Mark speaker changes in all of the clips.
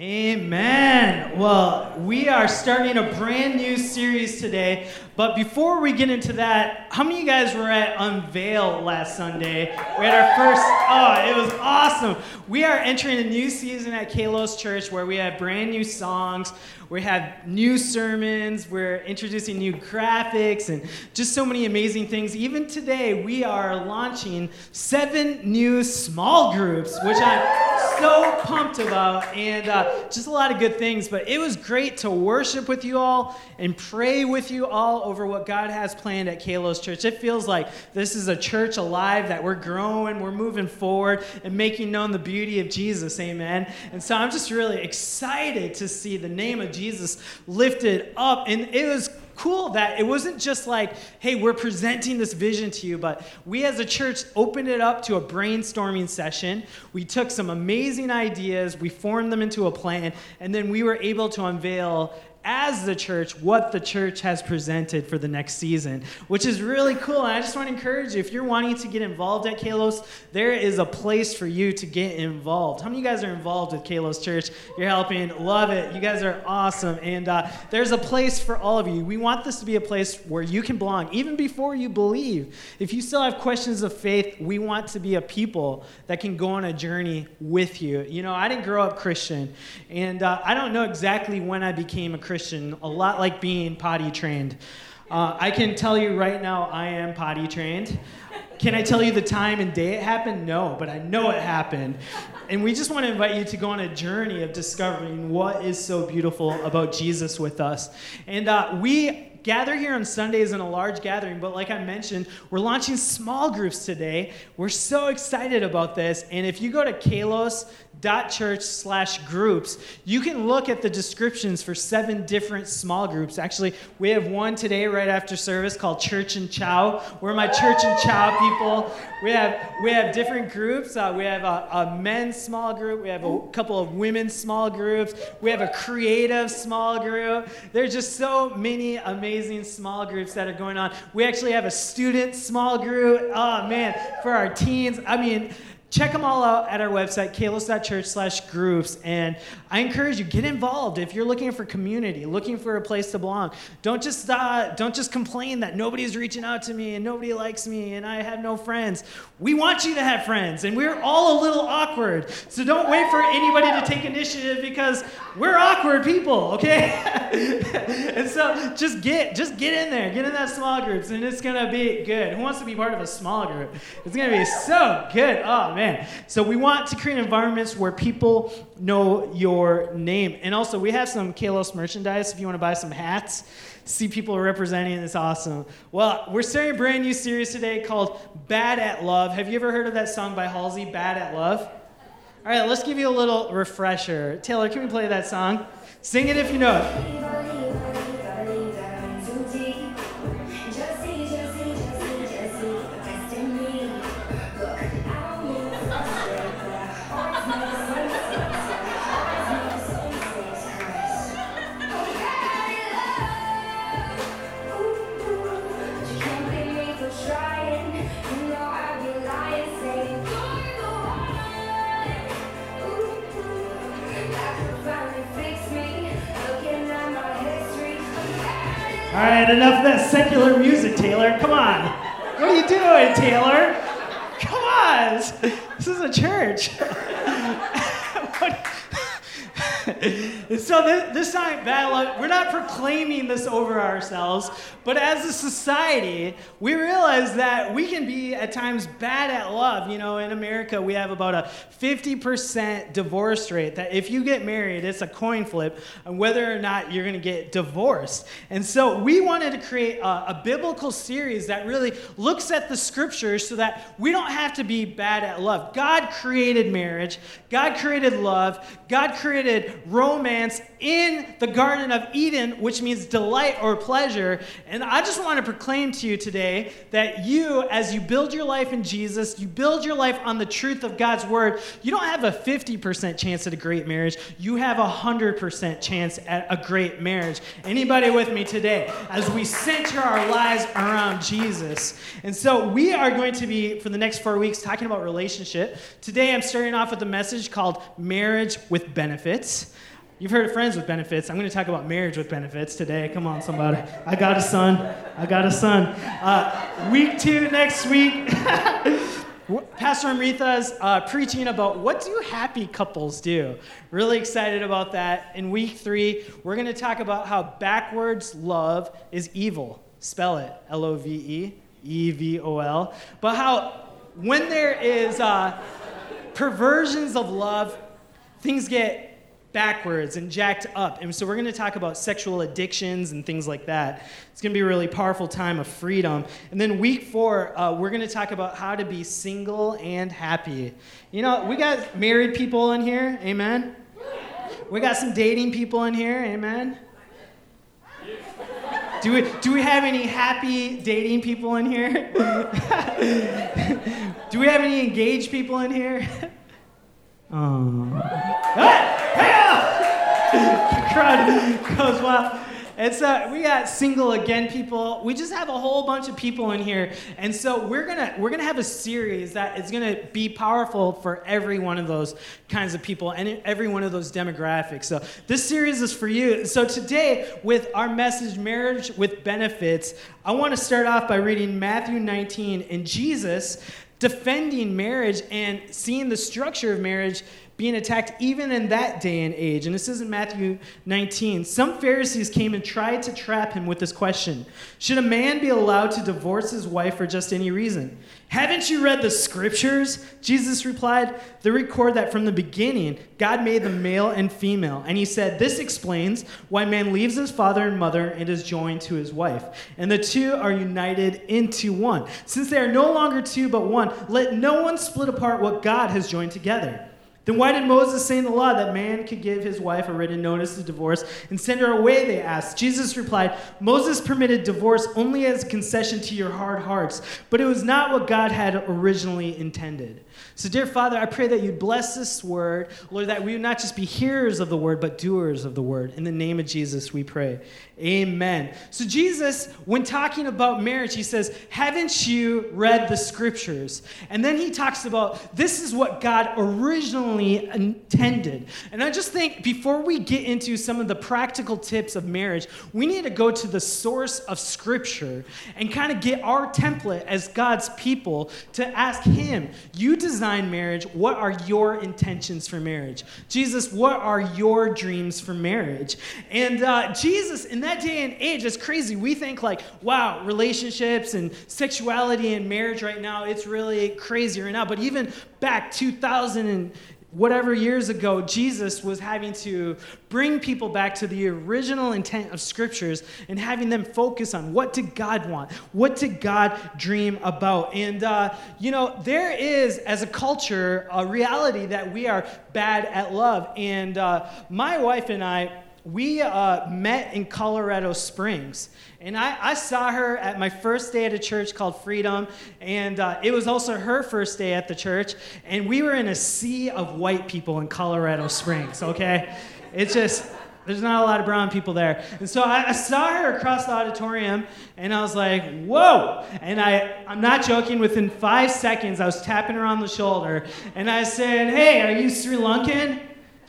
Speaker 1: Amen. Well, we are starting a brand new series today. But before we get into that, how many of you guys were at Unveil last Sunday? We had our first, oh, it was awesome. We are entering a new season at Kalos Church where we have brand new songs, we have new sermons, we're introducing new graphics, and just so many amazing things. Even today, we are launching seven new small groups, which I'm so pumped about, and uh, just a lot of good things. But it was great to worship with you all and pray with you all over what God has planned at Kalos Church. It feels like this is a church alive that we're growing, we're moving forward, and making known the beauty of Jesus. Amen. And so I'm just really excited to see the name of Jesus lifted up. And it was cool that it wasn't just like, hey, we're presenting this vision to you, but we as a church opened it up to a brainstorming session. We took some amazing ideas, we formed them into a plan, and then we were able to unveil as the church what the church has presented for the next season, which is really cool. And I just want to encourage you if you're wanting to get involved at Kalos, there is a place for you to get involved. How many of you guys are involved with Kalos Church? You're helping, love it. You guys are awesome. And uh, there's a place for all of you. We want this to be a place where you can belong, even before you believe. If you still have questions of faith, we want to be a people that can go on a journey with you. You know, I didn't grow up Christian, and uh, I don't know exactly when I became a Christian. Christian, a lot like being potty trained. Uh, I can tell you right now, I am potty trained. Can I tell you the time and day it happened? No, but I know it happened. And we just want to invite you to go on a journey of discovering what is so beautiful about Jesus with us. And uh, we gather here on Sundays in a large gathering, but like I mentioned, we're launching small groups today. We're so excited about this. And if you go to Kalos church slash groups you can look at the descriptions for seven different small groups. Actually we have one today right after service called church and chow. We're my church and chow people. We have we have different groups. Uh, we have a, a men's small group. We have a couple of women's small groups. We have a creative small group. There's just so many amazing small groups that are going on. We actually have a student small group. Oh man for our teens. I mean check them all out at our website kalos.church slash groups and i encourage you get involved. If you're looking for community looking for a place to belong don't just uh, don't just complain that nobody's reaching out to me and nobody likes me and i have no friends. We want you to have friends and we're all a little awkward. So don't wait for anybody to take initiative because we're awkward people okay? And so just get just get in there. Get in that small groups and it's gonna be good. Who wants to be part of a small group? It's gonna be so good. Oh man man. So we want to create environments where people know your name. And also, we have some Kalos merchandise if you want to buy some hats. See people representing it's awesome. Well, we're starting a brand new series today called Bad at Love. Have you ever heard of that song by Halsey, Bad at Love? All right, let's give you a little refresher. Taylor, can we play that song? Sing it if you know it. Enough of that secular music, Taylor. Come on. What are you doing, Taylor? Come on. This is a church. so this, this battle, we're not proclaiming this over ourselves, but as a society, we realize that we can be at times bad at love. You know, in America, we have about a 50% divorce rate. That if you get married, it's a coin flip on whether or not you're going to get divorced. And so we wanted to create a, a biblical series that really looks at the scriptures so that we don't have to be bad at love. God created marriage. God created love. God created romance romance in the Garden of Eden, which means delight or pleasure. And I just want to proclaim to you today that you, as you build your life in Jesus, you build your life on the truth of God's word, you don't have a 50% chance at a great marriage. You have a 100% chance at a great marriage. Anybody with me today? As we center our lives around Jesus. And so we are going to be, for the next four weeks, talking about relationship. Today I'm starting off with a message called Marriage with Benefits. You've heard of friends with benefits. I'm going to talk about marriage with benefits today. Come on, somebody. I got a son. I got a son. Uh, week two next week. Pastor Amrita is uh, preaching about what do happy couples do. Really excited about that. In week three, we're going to talk about how backwards love is evil. Spell it L O V E E V O L. But how when there is uh, perversions of love, things get backwards and jacked up. And so we're going to talk about sexual addictions and things like that. It's going to be a really powerful time of freedom. And then week four, uh, we're going to talk about how to be single and happy. You know, we got married people in here, amen? We got some dating people in here, amen? Do we, do we have any happy dating people in here? do we have any engaged people in here? Oh. Crowd goes wild. It's uh, we got single again people. We just have a whole bunch of people in here, and so we're gonna we're gonna have a series that is gonna be powerful for every one of those kinds of people and every one of those demographics. So this series is for you. So today, with our message, marriage with benefits, I want to start off by reading Matthew 19 and Jesus defending marriage and seeing the structure of marriage being attacked even in that day and age. And this is in Matthew 19. Some Pharisees came and tried to trap him with this question Should a man be allowed to divorce his wife for just any reason? Haven't you read the scriptures? Jesus replied. They record that from the beginning, God made them male and female. And he said, This explains why man leaves his father and mother and is joined to his wife. And the two are united into one. Since they are no longer two but one, let no one split apart what God has joined together. Then why did Moses say in the law that man could give his wife a written notice of divorce and send her away? They asked. Jesus replied, Moses permitted divorce only as a concession to your hard hearts, but it was not what God had originally intended. So, dear Father, I pray that you bless this word, Lord, that we would not just be hearers of the word, but doers of the word. In the name of Jesus, we pray. Amen. So, Jesus, when talking about marriage, he says, Haven't you read the scriptures? And then he talks about this is what God originally intended. And I just think before we get into some of the practical tips of marriage, we need to go to the source of scripture and kind of get our template as God's people to ask Him, You design marriage. What are your intentions for marriage? Jesus, what are your dreams for marriage? And uh, Jesus, in that that day and age, it's crazy. We think like, wow, relationships and sexuality and marriage right now, it's really crazy right now. But even back 2000 and whatever years ago, Jesus was having to bring people back to the original intent of scriptures and having them focus on what did God want? What did God dream about? And, uh, you know, there is, as a culture, a reality that we are bad at love. And uh, my wife and I, we uh, met in Colorado Springs. And I, I, saw her at my first day at a church called Freedom. And uh, it was also her first day at the church. And we were in a sea of white people in Colorado Springs, okay? It's just, there's not a lot of brown people there. And so I, I saw her across the auditorium. And I was like, whoa. And I, I'm not joking, within five seconds, I was tapping her on the shoulder. And I said, hey, are you Sri Lankan?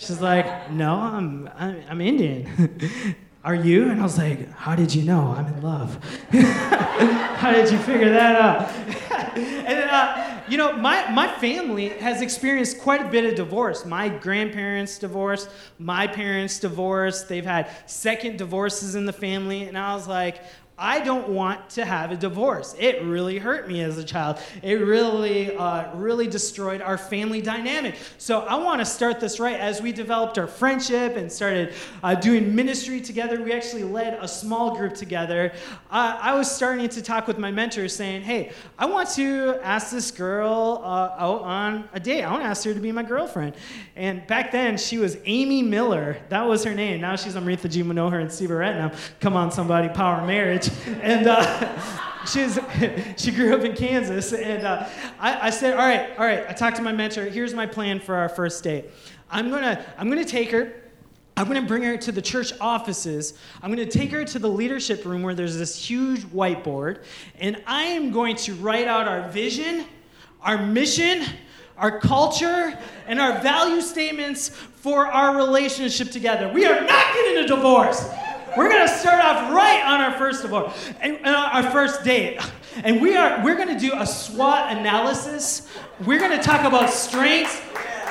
Speaker 1: She's like, no, I'm, I'm, I'm Indian. Are you? And I was like, how did you know? I'm in love. how did you figure that out? and, uh, you know, my, my family has experienced quite a bit of divorce. My grandparents divorced, my parents divorced. They've had second divorces in the family. And I was like, I don't want to have a divorce. It really hurt me as a child. It really, uh, really destroyed our family dynamic. So I want to start this right. As we developed our friendship and started uh, doing ministry together, we actually led a small group together. Uh, I was starting to talk with my mentor, saying, "Hey, I want to ask this girl uh, out on a date. I want to ask her to be my girlfriend." And back then, she was Amy Miller. That was her name. Now she's Amrita G. Manohar and Siva Retnam. Come on, somebody, power marriage and uh, she's she grew up in Kansas. And uh, I, I said, all right, all right. I talked to my mentor. Here's my plan for our first date. I'm gonna I'm gonna take her. I'm to bring her to the church offices. I'm to take her to the leadership room where there's this huge whiteboard, and I am going to write out our vision, our mission, our culture, and our value statements for our relationship together. We are not getting a divorce. We're gonna start off right on our first of all, and, uh, our first date, and we are we're gonna do a SWOT analysis. We're gonna talk about strengths.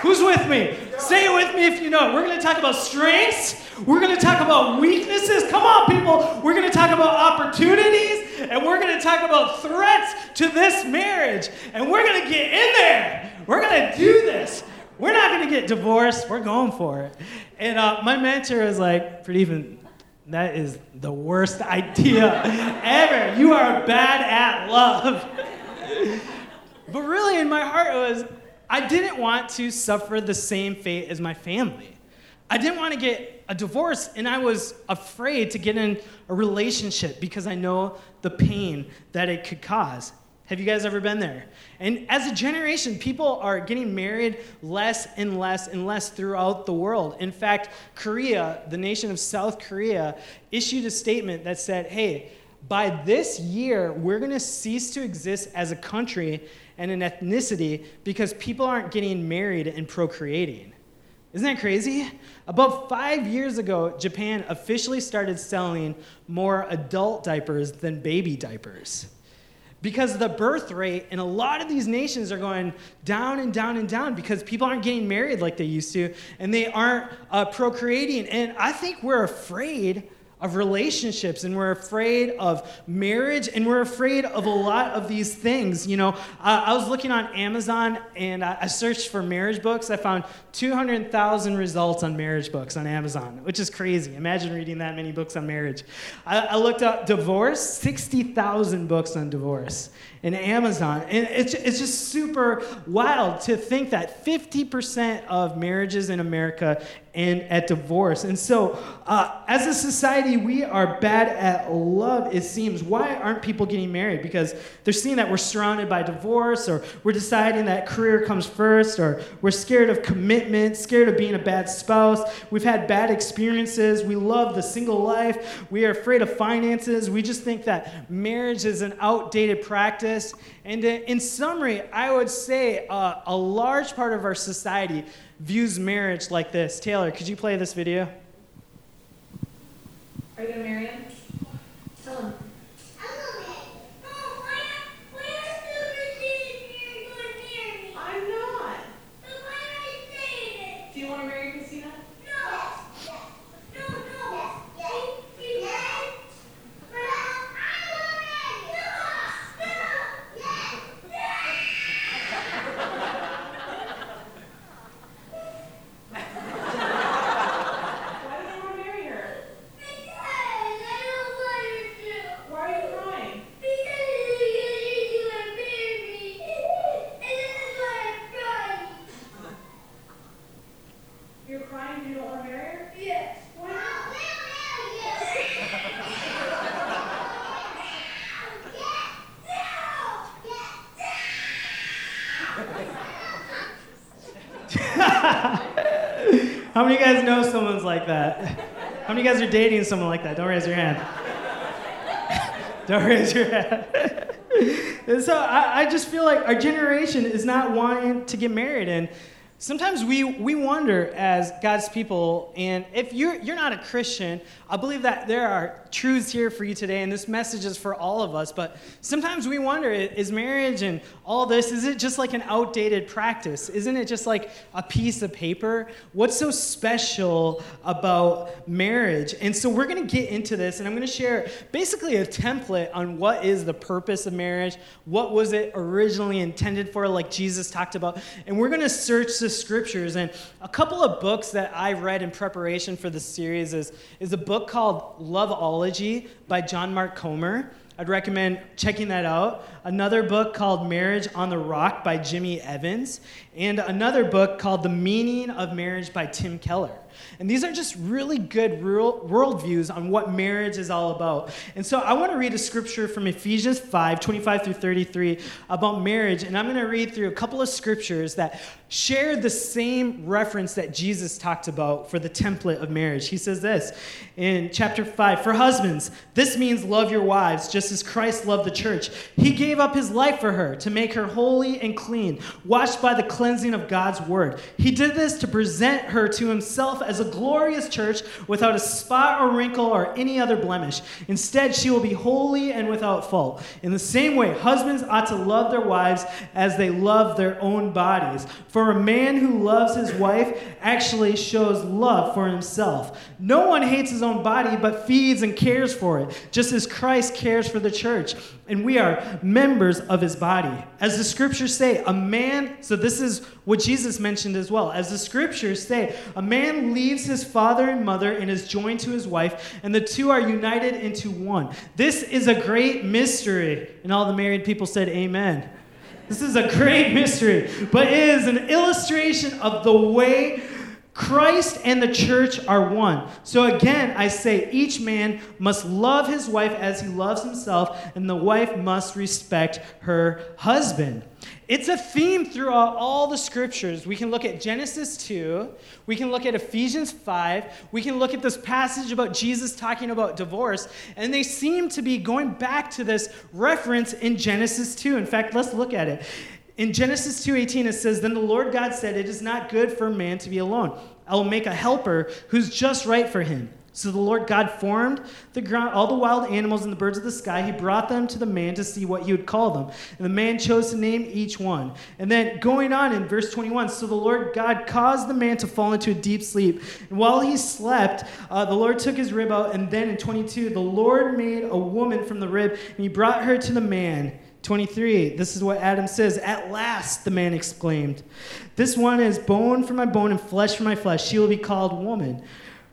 Speaker 1: Who's with me? Say it with me if you know. We're gonna talk about strengths. We're gonna talk about weaknesses. Come on, people. We're gonna talk about opportunities, and we're gonna talk about threats to this marriage. And we're gonna get in there. We're gonna do this. We're not gonna get divorced. We're going for it. And uh, my mentor is like, pretty even that is the worst idea ever. You are bad at love. but really, in my heart, it was I didn't want to suffer the same fate as my family. I didn't want to get a divorce, and I was afraid to get in a relationship because I know the pain that it could cause. Have you guys ever been there? And as a generation, people are getting married less and less and less throughout the world. In fact, Korea, the nation of South Korea, issued a statement that said, hey, by this year, we're going to cease to exist as a country and an ethnicity because people aren't getting married and procreating. Isn't that crazy? About five years ago, Japan officially started selling more adult diapers than baby diapers because the birth rate in a lot of these nations are going down and down and down because people aren't getting married like they used to and they aren't uh, procreating. And i think we're afraid of relationships and we're afraid of marriage and we're afraid of a lot of these things. You know, uh, I was looking on Amazon and I, I searched for marriage books. I found 200,000 results on marriage books on Amazon, which is crazy. Imagine reading that many books on marriage. I, I looked up divorce, 60,000 books on divorce in Amazon. And it's, it's just super wild to think that 50% of marriages in America end at divorce. And so, uh, as a society, we are bad at love, it seems. Why aren't people getting married? Because they're seeing that we're surrounded by divorce, or we're deciding that career comes first, or we're scared of commitment, scared of being a bad spouse. We've had bad experiences. We love the single life. We are afraid of finances. We just think that marriage is an outdated practice and in summary, I would say uh, a large part of our society views marriage like this. Taylor, could you play this video?
Speaker 2: Are you going to marry him? Tell him.
Speaker 1: How many of you guys know someone's like that? How many of you guys are dating someone like that? Don't raise your hand. Don't raise your hand. and so I, I just feel like our generation is not wanting to get married. And Sometimes we, we wonder as God's people, and if you're, you're not a Christian, I believe that there are truths here for you today, and this message is for all of us. But sometimes we wonder is marriage and all this, is it just like an outdated practice? Isn't it just like a piece of paper? What's so special about marriage? And so we're going to get into this, and I'm going to share basically a template on what is the purpose of marriage, what was it originally intended for, like Jesus talked about. And we're going to search scriptures. And a couple of books that I read in preparation for this series is, is a book called Loveology by John Mark Comer. I'd recommend checking that out. Another book called Marriage on the Rock by Jimmy Evans, and another book called The Meaning of Marriage by Tim Keller. And these are just really good world views on what marriage is all about. And so I want to read a scripture from Ephesians 5 25 through 33 about marriage. And I'm going to read through a couple of scriptures that share the same reference that Jesus talked about for the template of marriage. He says this in chapter 5 For husbands, this means love your wives just as Christ loved the church. He gave up his life for her to make her holy and clean, washed by the cleansing of God's word. He did this to present her to himself as a glorious church without a spot or wrinkle or any other blemish. Instead, she will be holy and without fault. In the same way, husbands ought to love their wives as they love their own bodies. For a man who loves his wife actually shows love for himself. No one hates his own body, but feeds and cares for it, just as Christ cares for the church. And we are members of his body. As the scriptures say, a man, so this is what Jesus mentioned as well. As the scriptures say, a man leaves his father and mother and is joined to his wife, and the two are united into one. This is a great mystery. And all the married people said, Amen. This is a great mystery, but it is an illustration of the way Christ and the church are one. So again, I say each man must love his wife as he loves himself, and the wife must respect her husband. It's a theme throughout all the scriptures. We can look at Genesis 2, we can look at Ephesians 5, we can look at this passage about Jesus talking about divorce, and they seem to be going back to this reference in Genesis 2. In fact, let's look at it. In Genesis 2:18 it says, "Then the Lord God said, it is not good for man to be alone. I will make a helper who's just right for him." So the Lord God formed the ground, all the wild animals and the birds of the sky. He brought them to the man to see what he would call them. And the man chose to name each one. And then going on in verse 21, so the Lord God caused the man to fall into a deep sleep. And while he slept, uh, the Lord took his rib out. And then in 22, the Lord made a woman from the rib, and he brought her to the man. 23, this is what Adam says. At last, the man exclaimed, This one is bone for my bone and flesh for my flesh. She will be called woman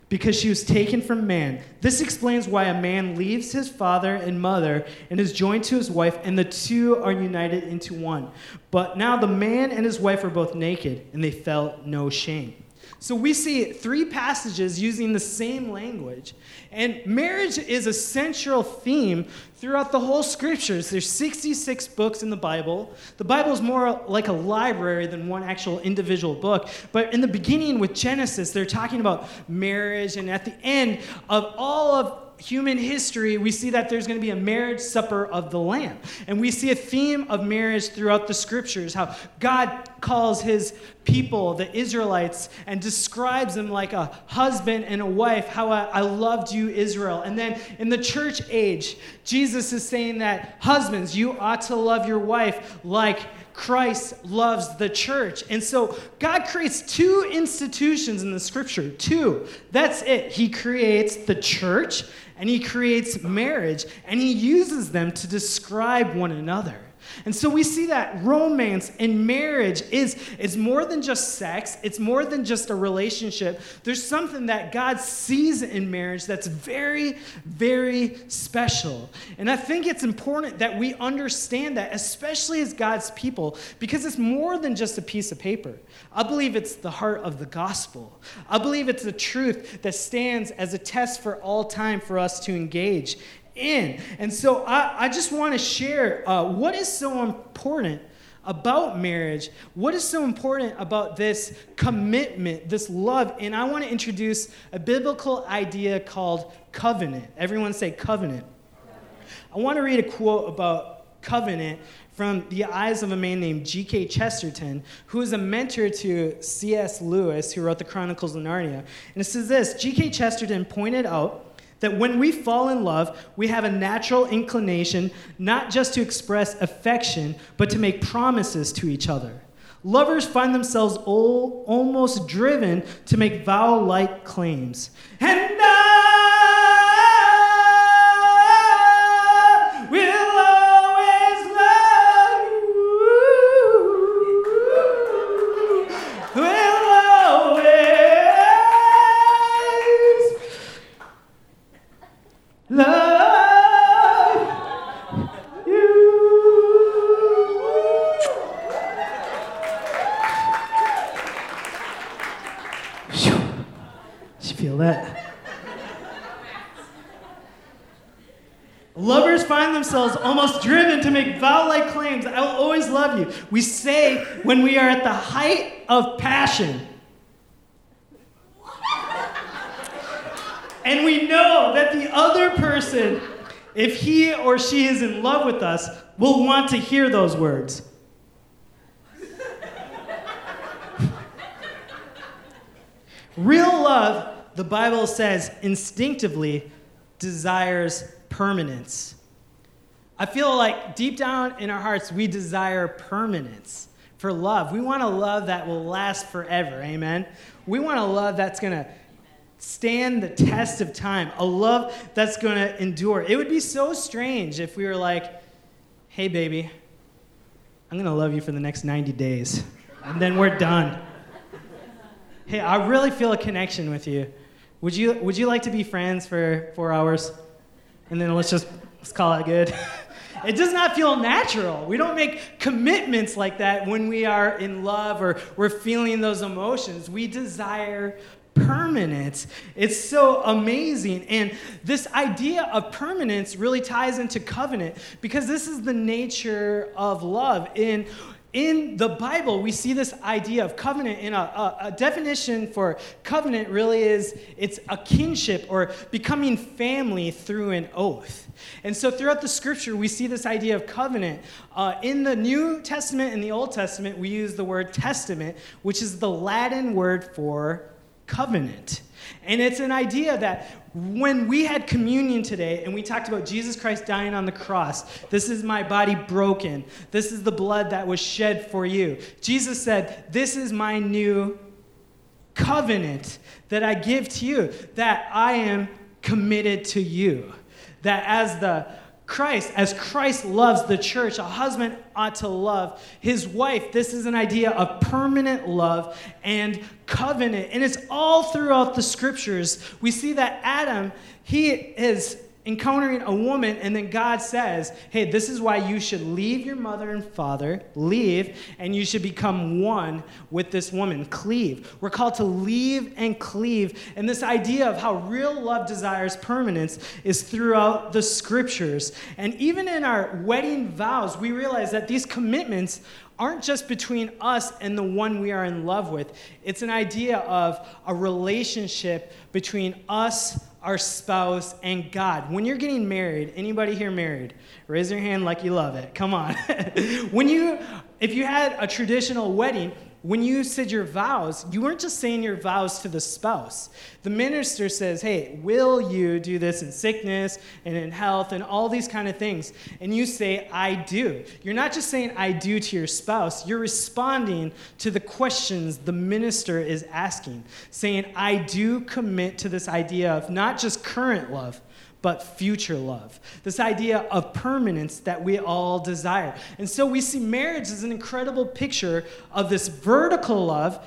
Speaker 1: because she was taken from man. This explains why a man leaves his father and mother and is joined to his wife, and the two are united into one. But now the man and his wife are both naked, and they felt no shame. So we see three passages using the same language. And marriage is a central theme throughout the whole scriptures. There's 66 books in the Bible. The Bible is more like a library than one actual individual book. But in the beginning with Genesis, they're talking about marriage, and at the end of all of human history, we see that there's going to be a marriage supper of the Lamb. And we see a theme of marriage throughout the scriptures, how God calls his people, the Israelites, and describes them like a husband and a wife, how I, I loved you, Israel. And then in the church age, Jesus is saying that husbands, you ought to love your wife like Christ loves the church. And so God creates two institutions in the scripture. Two. That's it. He creates the church and he creates marriage and he uses them to describe one another. And so we see that romance and marriage is, is more than just sex, it's more than just a relationship. There's something that God sees in marriage that's very, very special. And I think it's important that we understand that, especially as God's people, because it's more than just a piece of paper. I believe it's the heart of the gospel. I believe it's the truth that stands as a test for all time for us to engage in. And so I, I just want to share uh, what is so important about marriage, what is so important about this commitment, this love. And I want to introduce a biblical idea called covenant. Everyone say covenant. I want to read a quote about covenant from the eyes of a man named G.K. Chesterton, who is a mentor to C.S. Lewis, who wrote the Chronicles of Narnia. And it says this G.K. Chesterton pointed out that when we fall in love, we have a natural inclination not just to express affection, but to make promises to each other. Lovers find themselves almost driven to make vow like claims. And We say when we are at the height of passion. And we know that the other person, if he or she is in love with us, will want to hear those words. Real love, the Bible says, instinctively desires permanence. I feel like deep down in our hearts, we desire permanence for love. We want a love that will last forever. Amen. We want a love that's going to stand the test of time, a love that's going to endure. It would be so strange if we were like, hey, baby, I'm going to love you for the next 90 days, and then we're done. Hey, I really feel a connection with you. Would you, would you like to be friends for four hours? And then let's just let's call it good. it does not feel natural. We don't make commitments like that when we are in love or we're feeling those emotions. We desire permanence. It's so amazing. And this idea of permanence really ties into covenant because this is the nature of love. In in the Bible, we see this idea of covenant, and a, a, a, definition for covenant really is it's a kinship or becoming family through an oath. And so, throughout the scripture, we see this idea of covenant. Uh, in the New Testament and the Old Testament, we use the word testament, which is the Latin word for covenant. And it's an idea that when we had communion today and we talked about Jesus Christ dying on the cross, this is my body broken, this is the blood that was shed for you. Jesus said, This is my new covenant that I give to you, that I am committed to you. That as the Christ, as Christ loves the church, a husband ought to love his wife. This is an idea of permanent love and covenant. And it's all throughout the scriptures. We see that Adam, he is encountering a woman, and then God says, Hey, this is why you should leave your mother and father, leave, and you should become one with this woman. Cleave. We're called to leave and cleave. And this idea of how real love desires permanence is throughout the scriptures. And even in our wedding vows, we realize that these commitments aren't just between us and the one we are in love with. It's an idea of a relationship between us, our spouse, and God. When you're getting married, anybody here married? Raise your hand like you love it. Come on. when you if you had a traditional wedding, when you said your vows, you weren't just saying your vows to the spouse. The minister says, Hey, will you do this in sickness and in health and all these kind of things? And you say, I do. You're not just saying, I do to your spouse, you're responding to the questions the minister is asking, saying, I do commit to this idea of not just current love, but future love. This idea of permanence that we all desire. And so we see marriage as an incredible picture of this vertical love.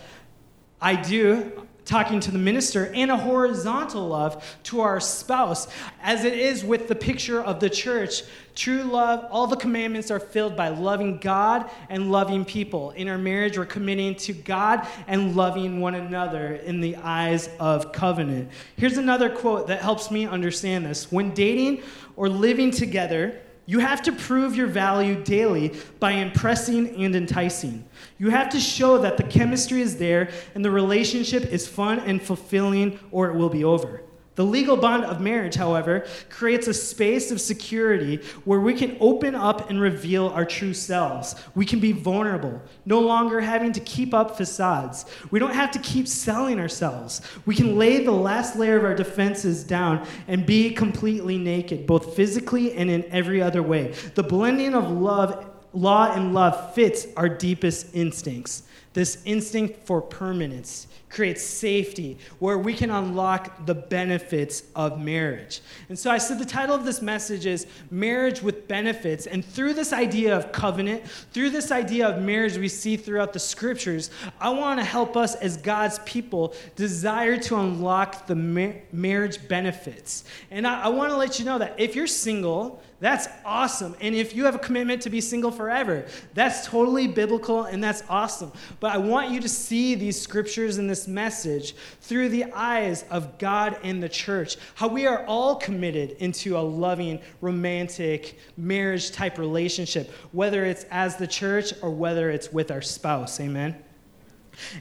Speaker 1: I do, talking to the minister, and a horizontal love to our spouse, as it is with the picture of the church. True love, all the commandments are filled by loving God and loving people. In our marriage, we're committing to God and loving one another in the eyes of covenant. Here's another quote that helps me understand this. When dating or living together, you have to prove your value daily by impressing and enticing. You have to show that the chemistry is there and the relationship is fun and fulfilling, or it will be over. The legal bond of marriage, however, creates a space of security where we can open up and reveal our true selves. We can be vulnerable, no longer having to keep up facades. We don't have to keep selling ourselves. We can lay the last layer of our defenses down and be completely naked, both physically and in every other way. The blending of love, law and love fits our deepest instincts. This instinct for permanence creates safety, where we can unlock the benefits of marriage. And so I said the title of this message is Marriage with Benefits. And through this idea of covenant, through this idea of marriage we see throughout the scriptures, I want to help us as God's people desire to unlock the mar- marriage benefits. And I, I want to let you know that if you're single, that's awesome. And if you have a commitment to be single forever, that's totally biblical and that's awesome. But I want you to see these scriptures and this message through the eyes of God and the church. How we are all committed into a loving, romantic, marriage type relationship, whether it's as the church or whether it's with our spouse. Amen.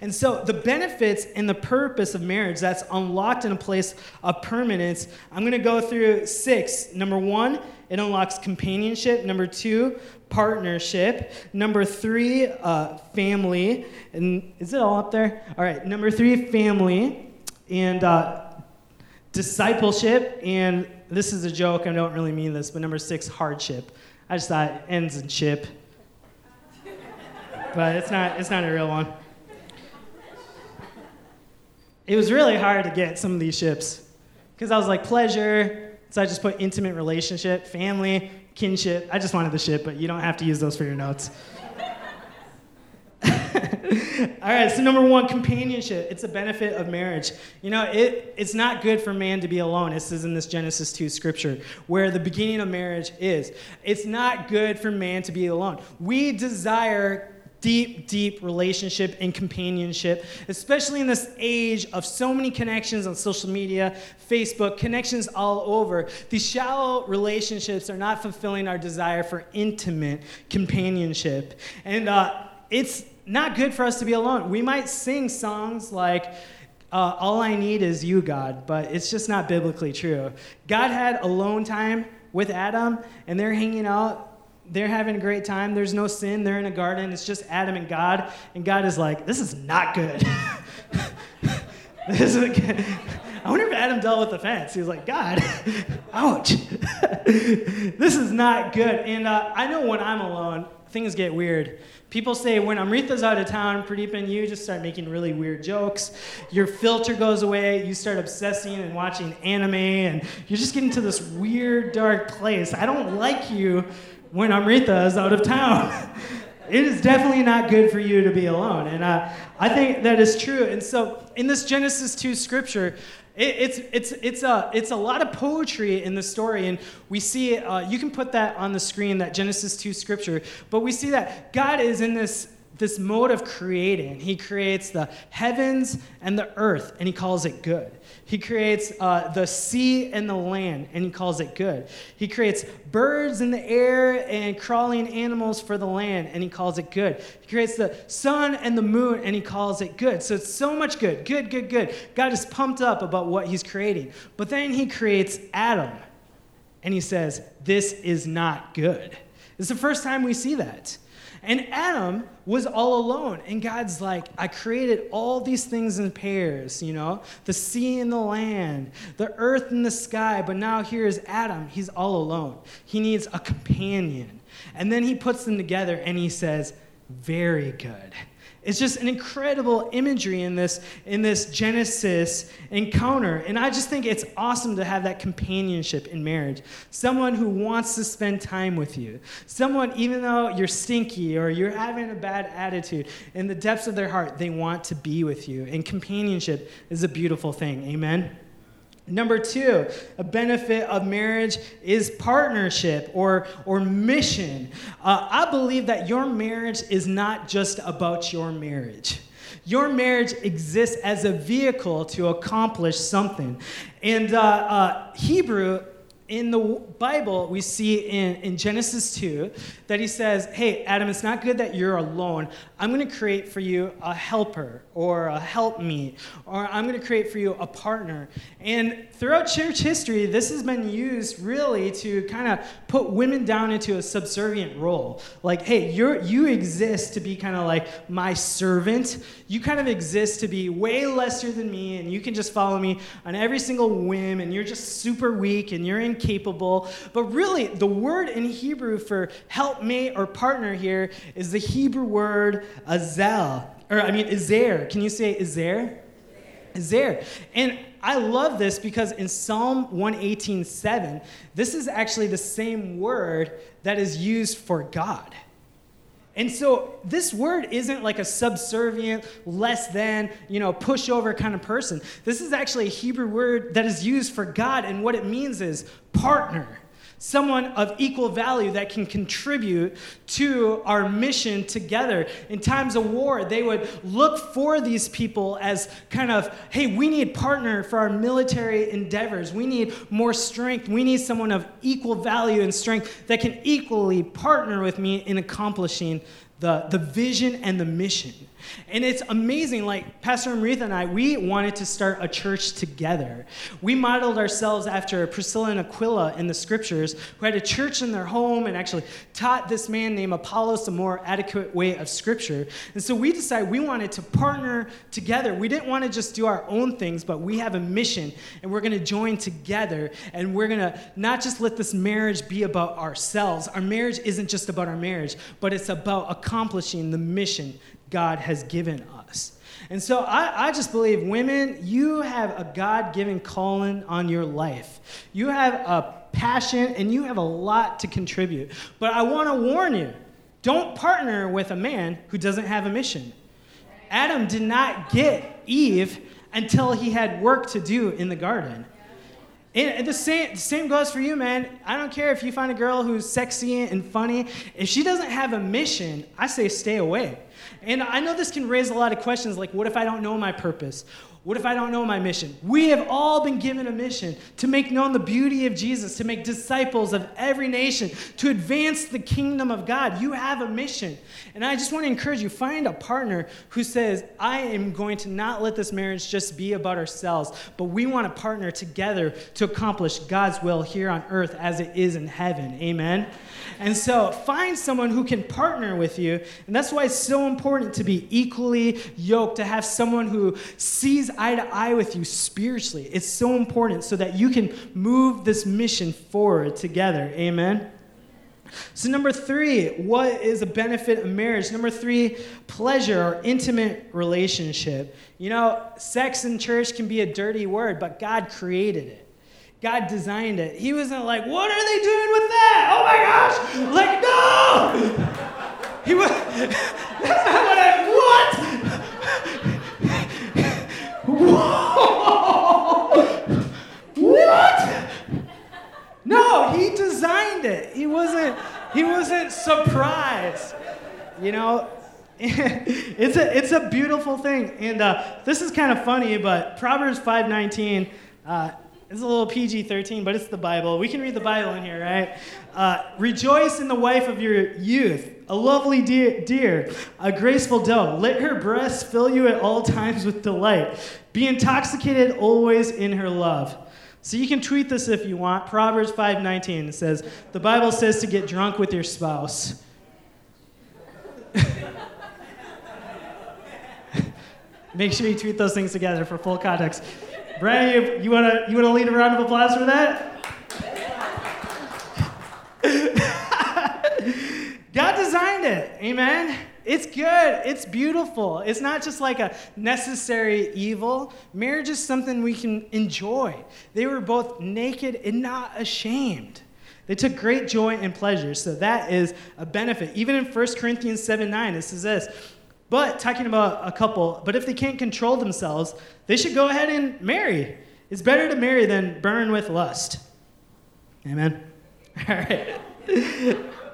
Speaker 1: And so, the benefits and the purpose of marriage that's unlocked in a place of permanence, I'm going to go through six. Number one, it unlocks companionship. Number two, partnership. Number three, uh, family. And is it all up there? All right. Number three, family and uh, discipleship. And this is a joke. I don't really mean this, but number six, hardship. I just thought it ends in ship, but it's not. It's not a real one. It was really hard to get some of these ships because I was like pleasure, so I just put intimate relationship, family, kinship. I just wanted the shit, but you don't have to use those for your notes. All right, so number one, companionship. It's a benefit of marriage. You know, it, it's not good for man to be alone. This is in this Genesis 2 scripture, where the beginning of marriage is. It's not good for man to be alone. We desire deep, deep relationship and companionship, especially in this age of so many connections on social media, Facebook, connections all over. These shallow relationships are not fulfilling our desire for intimate companionship. And uh, it's not good for us to be alone. We might sing songs like, uh, all I need is you, God, but it's just not biblically true. God had alone time with Adam, and they're hanging out they're having a great time. There's no sin. They're in a garden. It's just Adam and God. And God is like, this is not good. this is good. I wonder if Adam dealt with the fence. He was like, God, ouch. this is not good. And uh, I know when I'm alone, things get weird. People say when Amrita's out of town, Pradeep and you just start making really weird jokes. Your filter goes away. You start obsessing and watching anime, and you're just getting to this weird, dark place. I don't like you when Amrita is out of town. it is definitely not good for you to be alone. And uh, I think that is true. And so in this Genesis 2 scripture, it, it's, it's, it's, a, it's a lot of poetry in the story. And we see, uh, you can put that on the screen, that Genesis 2 scripture. But we see that God is in this this mode of creating. He creates the heavens and the earth, and he calls it good. He creates uh, the sea and the land, and he calls it good. He creates birds in the air and crawling animals for the land, and he calls it good. He creates the sun and the moon, and he calls it good. So it's so much good. Good, good, good. God is pumped up about what he's creating. But then he creates Adam, and he says, This is not good. It's the first time we see that. And Adam was all alone. And God's like, I created all these things in pairs, you know, the sea and the land, the earth and the sky. But now here is Adam. He's all alone. He needs a companion. And then he puts them together and he says, Very good. It's just an incredible imagery in this, in this Genesis encounter. And I just think it's awesome to have that companionship in marriage. Someone who wants to spend time with you. Someone, even though you're stinky or you're having a bad attitude, in the depths of their heart, they want to be with you. And companionship is a beautiful thing. Amen? Number two, a benefit of marriage is partnership or, or mission. Uh, I believe that your marriage is not just about your marriage. Your marriage exists as a vehicle to accomplish something. And uh, uh, Hebrew in the Bible, we see in, in Genesis 2 that he says, Hey, Adam, it's not good that you're alone. I'm going to create for you a helper or a helpmeet, or I'm going to create for you a partner. And throughout church history, this has been used really to kind of put women down into a subservient role. Like, hey, you're, you exist to be kind of like my servant. You kind of exist to be way lesser than me, and you can just follow me on every single whim, and you're just super weak and you're incapable. But really, the word in Hebrew for helpmate or partner here is the Hebrew word azel, or I mean, izer. Can you say izer? Izer. And I love this because in Psalm 118:7, this is actually the same word that is used for God. And so this word isn't like a subservient, less than, you know, pushover kind of person. This is actually a Hebrew word that is used for God, and what it means is partner someone of equal value that can contribute to our mission together. In times of war, they would look for these people as kind of, hey, we need partner for our military endeavors. We need more strength. We need someone of equal value and strength that can equally partner with me in accomplishing the, the vision and the mission. And it's amazing. Like Pastor Amrita and I, we wanted to start a church together. We modeled ourselves after Priscilla and Aquila in the scriptures, who had a church in their home and actually taught this man named Apollos a more adequate way of scripture. And so we decided we wanted to partner together. We didn't want to just do our own things, but we have a mission and we're going to join together and we're going to not just let this marriage be about ourselves. Our marriage isn't just about our marriage, but it's about accomplishing the mission God has given us. And so I, I just believe, women, you have a God given calling on your life. You have a passion and you have a lot to contribute. But I want to warn you don't partner with a man who doesn't have a mission. Adam did not get Eve until he had work to do in the garden. And the same, the same goes for you, man. I don't care if you find a girl who's sexy and funny. If she doesn't have a mission, I say stay away. And I know this can raise a lot of questions like, what if I don't know my purpose? What if I don't know my mission? We have all been given a mission to make known the beauty of Jesus, to make disciples of every nation, to advance the kingdom of God. You have a mission. And I just want to encourage you find a partner who says, I am going to not let this marriage just be about ourselves, but we want to partner together to accomplish God's will here on earth as it is in heaven. Amen. And so find someone who can partner with you. And that's why it's so important to be equally yoked, to have someone who eye to eye with you spiritually. It's so important so that you can move this mission forward together. Amen. So, number three, what is a benefit of marriage? Number three, pleasure or intimate relationship. You know, sex in church can be a dirty word, but God created it. God designed it. He wasn't like, what are they doing with that? Oh my gosh! Like, no! He was, that's not what I, what? What? No, he designed it. He wasn't, he wasn't surprised. You know, it's a, it's a beautiful thing. And uh, this is kind of funny, but Proverbs 519, uh, it's a little PG 13, but it's the Bible. We can read the Bible in here, right? Uh, Rejoice in the wife of your youth, a lovely deer, deer, a graceful doe. Let her breasts fill you at all times with delight. Be intoxicated always in her love. So you can tweet this if you want. Proverbs 5:19 says, "The Bible says to get drunk with your spouse." Make sure you tweet those things together for full context. Brandon, you, you wanna you wanna lead a round of applause for that? God designed it. Amen. It's good. It's beautiful. It's not just like a necessary evil. Marriage is something we can enjoy. They were both naked and not ashamed. They took great joy and pleasure. So that is a benefit. Even in 1 Corinthians 7 9, it says this but talking about a couple, but if they can't control themselves, they should go ahead and marry. It's better to marry than burn with lust. Amen. All right.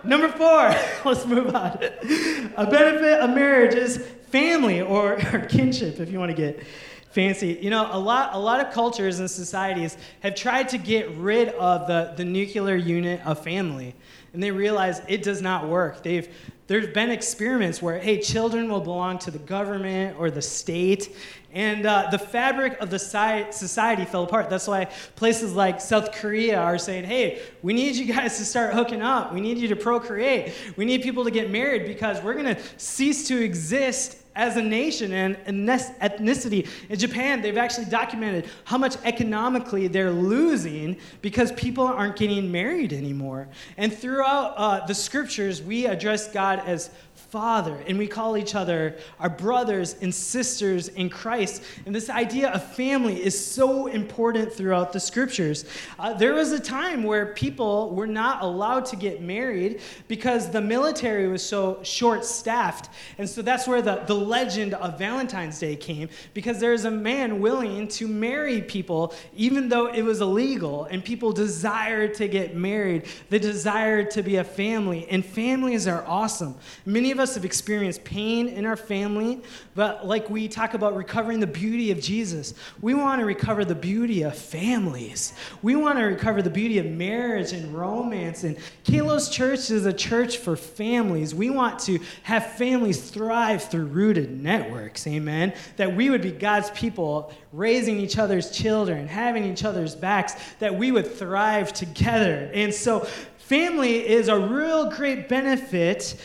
Speaker 1: Number four, let's move on. A benefit of marriage is family or, or kinship, if you want to get fancy. You know, a lot, a lot of cultures and societies have tried to get rid of the, the nuclear unit of family, and they realize it does not work. They've, there's been experiments where, hey, children will belong to the government or the state, and uh, the fabric of the society fell apart. That's why places like South Korea are saying, hey, we need you guys to start hooking up. We need you to procreate. We need people to get married because we're going to cease to exist as a nation and ethnicity. In Japan, they've actually documented how much economically they're losing because people aren't getting married anymore. And throughout uh, the scriptures, we address God as Father, and we call each other our brothers and sisters in Christ. And this idea of family is so important throughout the scriptures. Uh, there was a time where people were not allowed to get married because the military was so short staffed. And so that's where the, the legend of Valentine's Day came, because there's a man willing to marry people even though it was illegal, and people desired to get married. They desired to be a family, and families are awesome. Many of us us have experienced pain in our family, but like we talk about recovering the beauty of Jesus, we want to recover the beauty of families. We want to recover the beauty of marriage and romance. And Kalos Church is a church for families. We want to have families thrive through rooted networks, amen? That we would be God's people raising each other's children, having each other's backs, that we would thrive together. And so, family is a real great benefit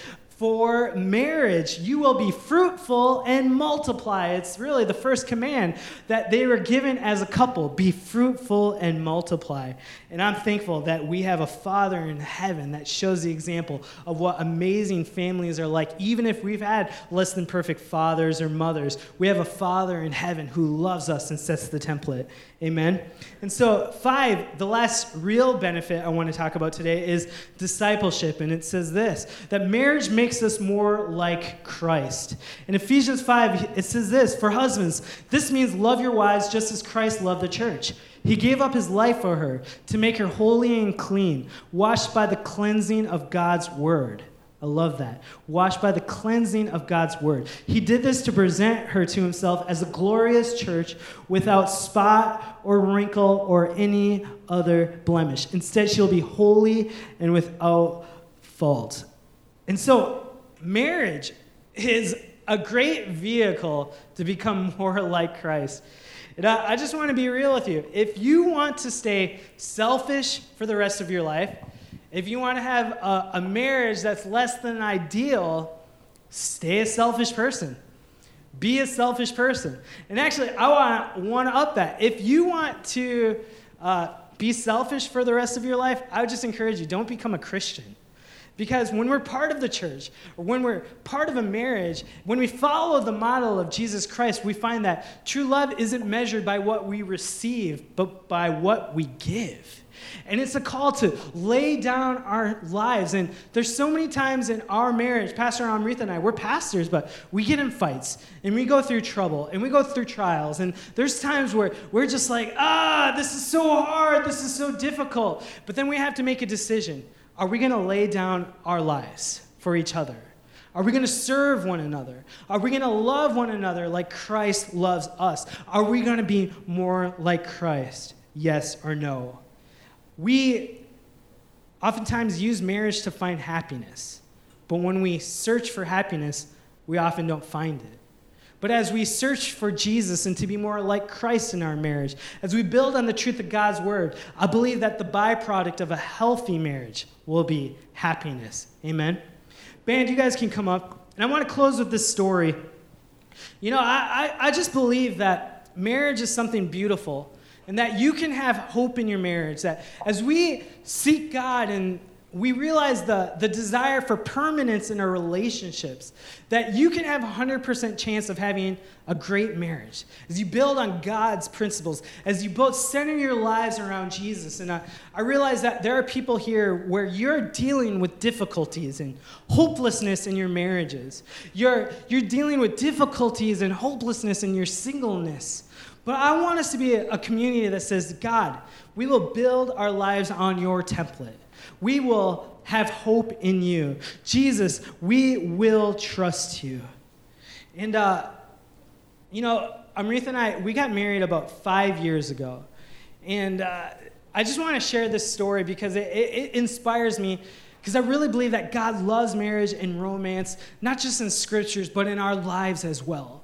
Speaker 1: for marriage. You will be fruitful and multiply. It's really the first command that they were given as a couple be fruitful and multiply. And I'm thankful that we have a Father in heaven that shows the example of what amazing families are like. Even if we've had less than perfect fathers or mothers, we have a Father in heaven who loves us and sets the template. Amen. And so, five, the last real benefit I want to talk about today is discipleship. And it says this that marriage makes us more like Christ. In Ephesians 5, it says this For husbands, this means love your wives just as Christ loved the church. He gave up his life for her to make her holy and clean, washed by the cleansing of God's word. I love that. Washed by the cleansing of God's word. He did this to present her to himself as a glorious church without spot or wrinkle or any other blemish. Instead, she'll be holy and without fault. And so, marriage is a great vehicle to become more like Christ. And I, I just want to be real with you. If you want to stay selfish for the rest of your life, if you want to have a, a marriage that's less than ideal, stay a selfish person. Be a selfish person. And actually, I want, to up that. If you want to uh, be selfish for the rest of your life, I would just encourage you don't become a Christian. Because when we're part of the church, or when we're part of a marriage, when we follow the model of Jesus Christ, we find that true love isn't measured by what we receive, but by what we give. And it's a call to lay down our lives. And there's so many times in our marriage, Pastor Amrita and I, we're pastors, but we get in fights and we go through trouble and we go through trials. And there's times where we're just like, ah, this is so hard, this is so difficult. But then we have to make a decision. Are we going to lay down our lives for each other? Are we going to serve one another? Are we going to love one another like Christ loves us? Are we going to be more like Christ? Yes or no? We oftentimes use marriage to find happiness, but when we search for happiness, we often don't find it. But as we search for Jesus and to be more like Christ in our marriage, as we build on the truth of God's word, I believe that the byproduct of a healthy marriage will be happiness. Amen? Band, you guys can come up. And I want to close with this story. You know, I, I, I just believe that marriage is something beautiful and that you can have hope in your marriage. That as we seek God and we realize the, the desire for permanence in our relationships, that you can have a 100% chance of having a great marriage. As you build on God's principles, as you both center your lives around Jesus. And I, I realize that there are people here where you're dealing with difficulties and hopelessness in your marriages. You're, you're dealing with difficulties and hopelessness in your singleness. But I want us to be a, community that says, God, we will build our lives on your template. We will have hope in you. Jesus, we will trust you. And, uh, you know, Amrita and I, we got married about five years ago. And uh, I just want to share this story because it, it, it inspires me because I really believe that God loves marriage and romance, not just in scriptures, but in our lives as well.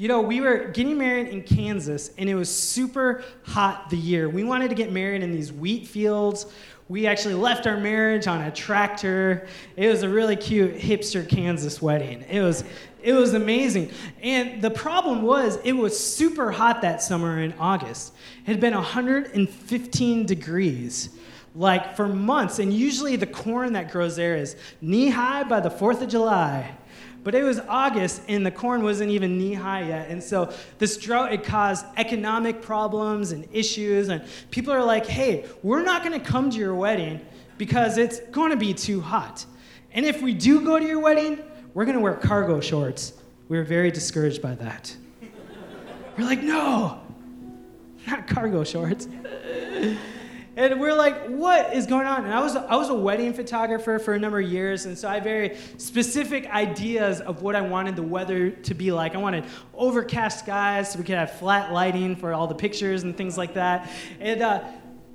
Speaker 1: You know, we were getting married in Kansas, and it was super hot the year. We wanted to get married in these wheat fields. We actually left our marriage on a tractor. It was a really cute hipster Kansas wedding. It was, it was amazing. And the problem was, it was super hot that summer in August. It had been 115 degrees like for months. And usually the corn that grows there is knee high by the 4th of July. But it was August and the corn wasn't even knee high yet. And so this drought it caused economic problems and issues. And people are like, hey, we're not going to come to your wedding because it's going to be too hot. And if we do go to your wedding, we're going to wear cargo shorts. We were very discouraged by that. we're like, no, not cargo shorts. And we're like, what is going on? And I was, I was a wedding photographer for a number of years, and so I had very specific ideas of what I wanted the weather to be like. I wanted overcast skies so we could have flat lighting for all the pictures and things like that. And uh,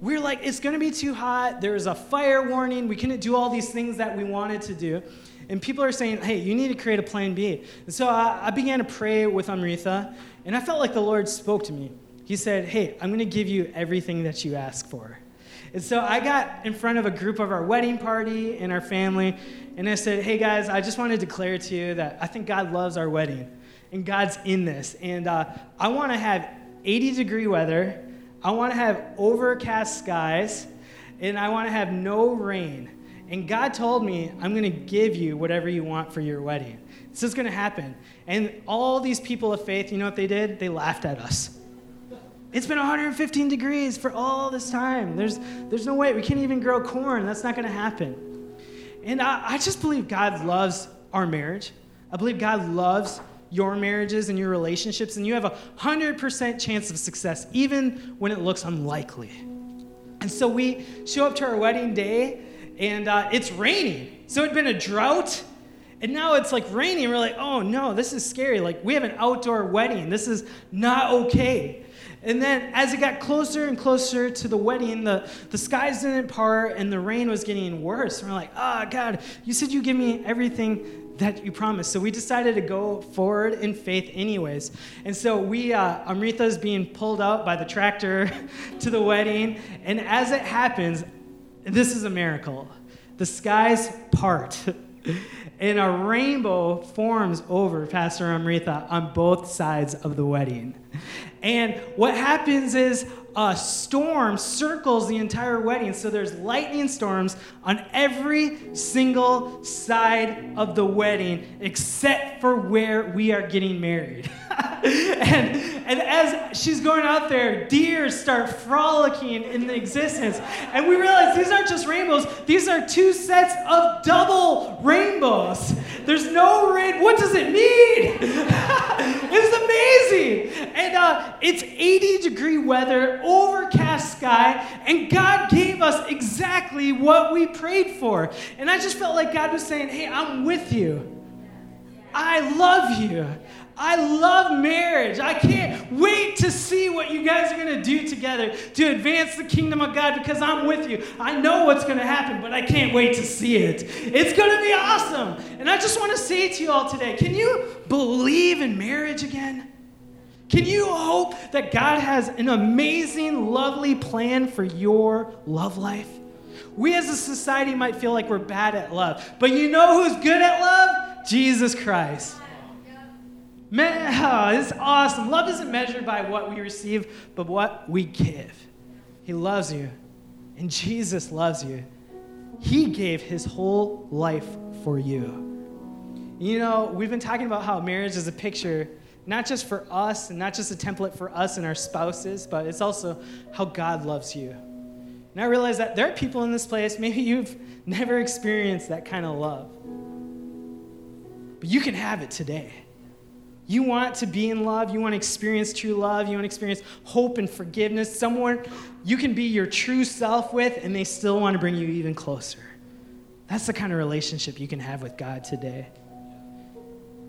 Speaker 1: we are like, it's gonna be too hot. There's a fire warning. We couldn't do all these things that we wanted to do. And people are saying, hey, you need to create a plan B. And so I, I began to pray with Amrita, and I felt like the Lord spoke to me. He said, hey, I'm gonna give you everything that you ask for. And so I got in front of a group of our wedding party and our family, and I said, Hey guys, I just want to declare to you that I think God loves our wedding, and God's in this. And uh, I want to have 80 degree weather, I want to have overcast skies, and I want to have no rain. And God told me, I'm going to give you whatever you want for your wedding. This is going to happen. And all these people of faith, you know what they did? They laughed at us. It's been 115 degrees for all this time. There's, there's no way. We can't even grow corn. That's not going to happen. And I, I just believe God loves our marriage. I believe God loves your marriages and your relationships, and you have a 100% chance of success, even when it looks unlikely. And so we show up to our wedding day, and uh, it's raining. So it'd been a drought, and now it's like raining. We're like, oh no, this is scary. Like, we have an outdoor wedding. This is not okay. And then as it got closer and closer to the wedding, the, the skies didn't part and the rain was getting worse. And we're like, oh, God, you said you'd give me everything that you promised. So we decided to go forward in faith, anyways. And so we, uh, Amrita's being pulled out by the tractor to the wedding. And as it happens, this is a miracle. The skies part. and a rainbow forms over Pastor Amrita on both sides of the wedding. And what happens is a storm circles the entire wedding. So there's lightning storms on every single side of the wedding except for where we are getting married. and, and as she's going out there, deer start frolicking in the existence. And we realize these aren't just rainbows, these are two sets of double rainbows. There's no rain. What does it mean? it's amazing. And uh, it's 80 degree weather, overcast sky, and God gave us exactly what we prayed for. And I just felt like God was saying, Hey, I'm with you. I love you. I love marriage. I can't wait to see what you guys are going to do together to advance the kingdom of God because I'm with you. I know what's going to happen, but I can't wait to see it. It's going to be awesome. And I just want to say to you all today can you believe in marriage again? Can you hope that God has an amazing, lovely plan for your love life? We as a society might feel like we're bad at love, but you know who's good at love? Jesus Christ. Man, oh, it's awesome. Love isn't measured by what we receive, but what we give. He loves you, and Jesus loves you. He gave his whole life for you. You know, we've been talking about how marriage is a picture not just for us and not just a template for us and our spouses, but it's also how God loves you. And I realize that there are people in this place, maybe you've never experienced that kind of love. But you can have it today. You want to be in love, you want to experience true love, you want to experience hope and forgiveness, someone you can be your true self with, and they still want to bring you even closer. That's the kind of relationship you can have with God today.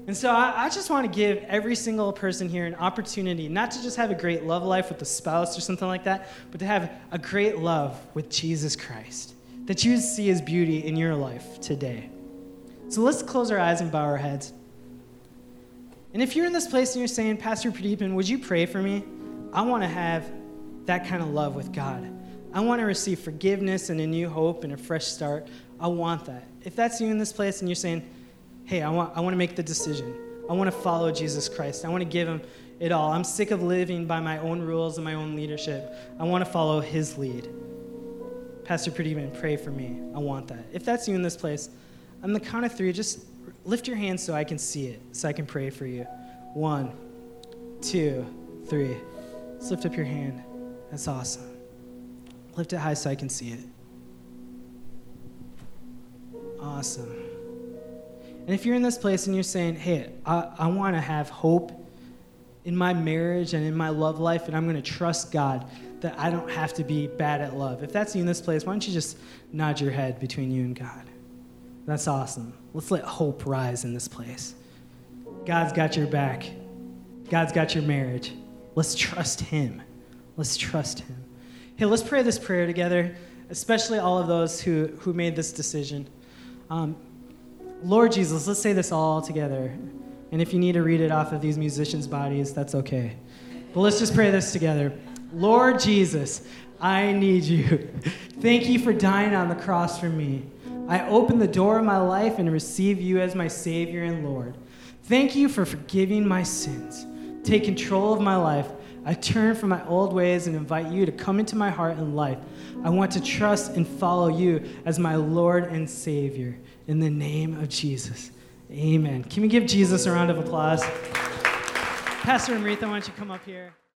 Speaker 1: And so I, I just want to give every single person here an opportunity not to just have a great love life with a spouse or something like that, but to have a great love with Jesus Christ. That you see his beauty in your life today. So let's close our eyes and bow our heads. And if you're in this place and you're saying, Pastor Pradeepan, would you pray for me? I want to have that kind of love with God. I want to receive forgiveness and a new hope and a fresh start. I want that. If that's you in this place and you're saying, hey, I want, I want to make the decision. I want to follow Jesus Christ. I want to give him it all. I'm sick of living by my own rules and my own leadership. I want to follow his lead. Pastor Pradeepan, pray for me. I want that. If that's you in this place, on the count of three, just lift your hand so I can see it, so I can pray for you. One, two, three. Just lift up your hand. That's awesome. Lift it high so I can see it. Awesome. And if you're in this place and you're saying, hey, I, I want to have hope in my marriage and in my love life, and I'm going to trust God that I don't have to be bad at love. If that's you in this place, why don't you just nod your head between you and God? That's awesome. Let's let hope rise in this place. God's got your back, God's got your marriage. Let's trust Him. Let's trust Him. Hey, let's pray this prayer together, especially all of those who, who made this decision. Um, Lord Jesus, let's say this all together. And if you need to read it off of these musicians' bodies, that's okay. But let's just pray this together. Lord Jesus, I need you. Thank you for dying on the cross for me. I open the door of my life and receive you as my Savior and Lord. Thank you for forgiving my sins. Take control of my life. I turn from my old ways and invite you to come into my heart and life. I want to trust and follow you as my Lord and Savior. In the name of Jesus. Amen. Can we give Jesus a round of applause? Pastor Amrita, why don't you come up here?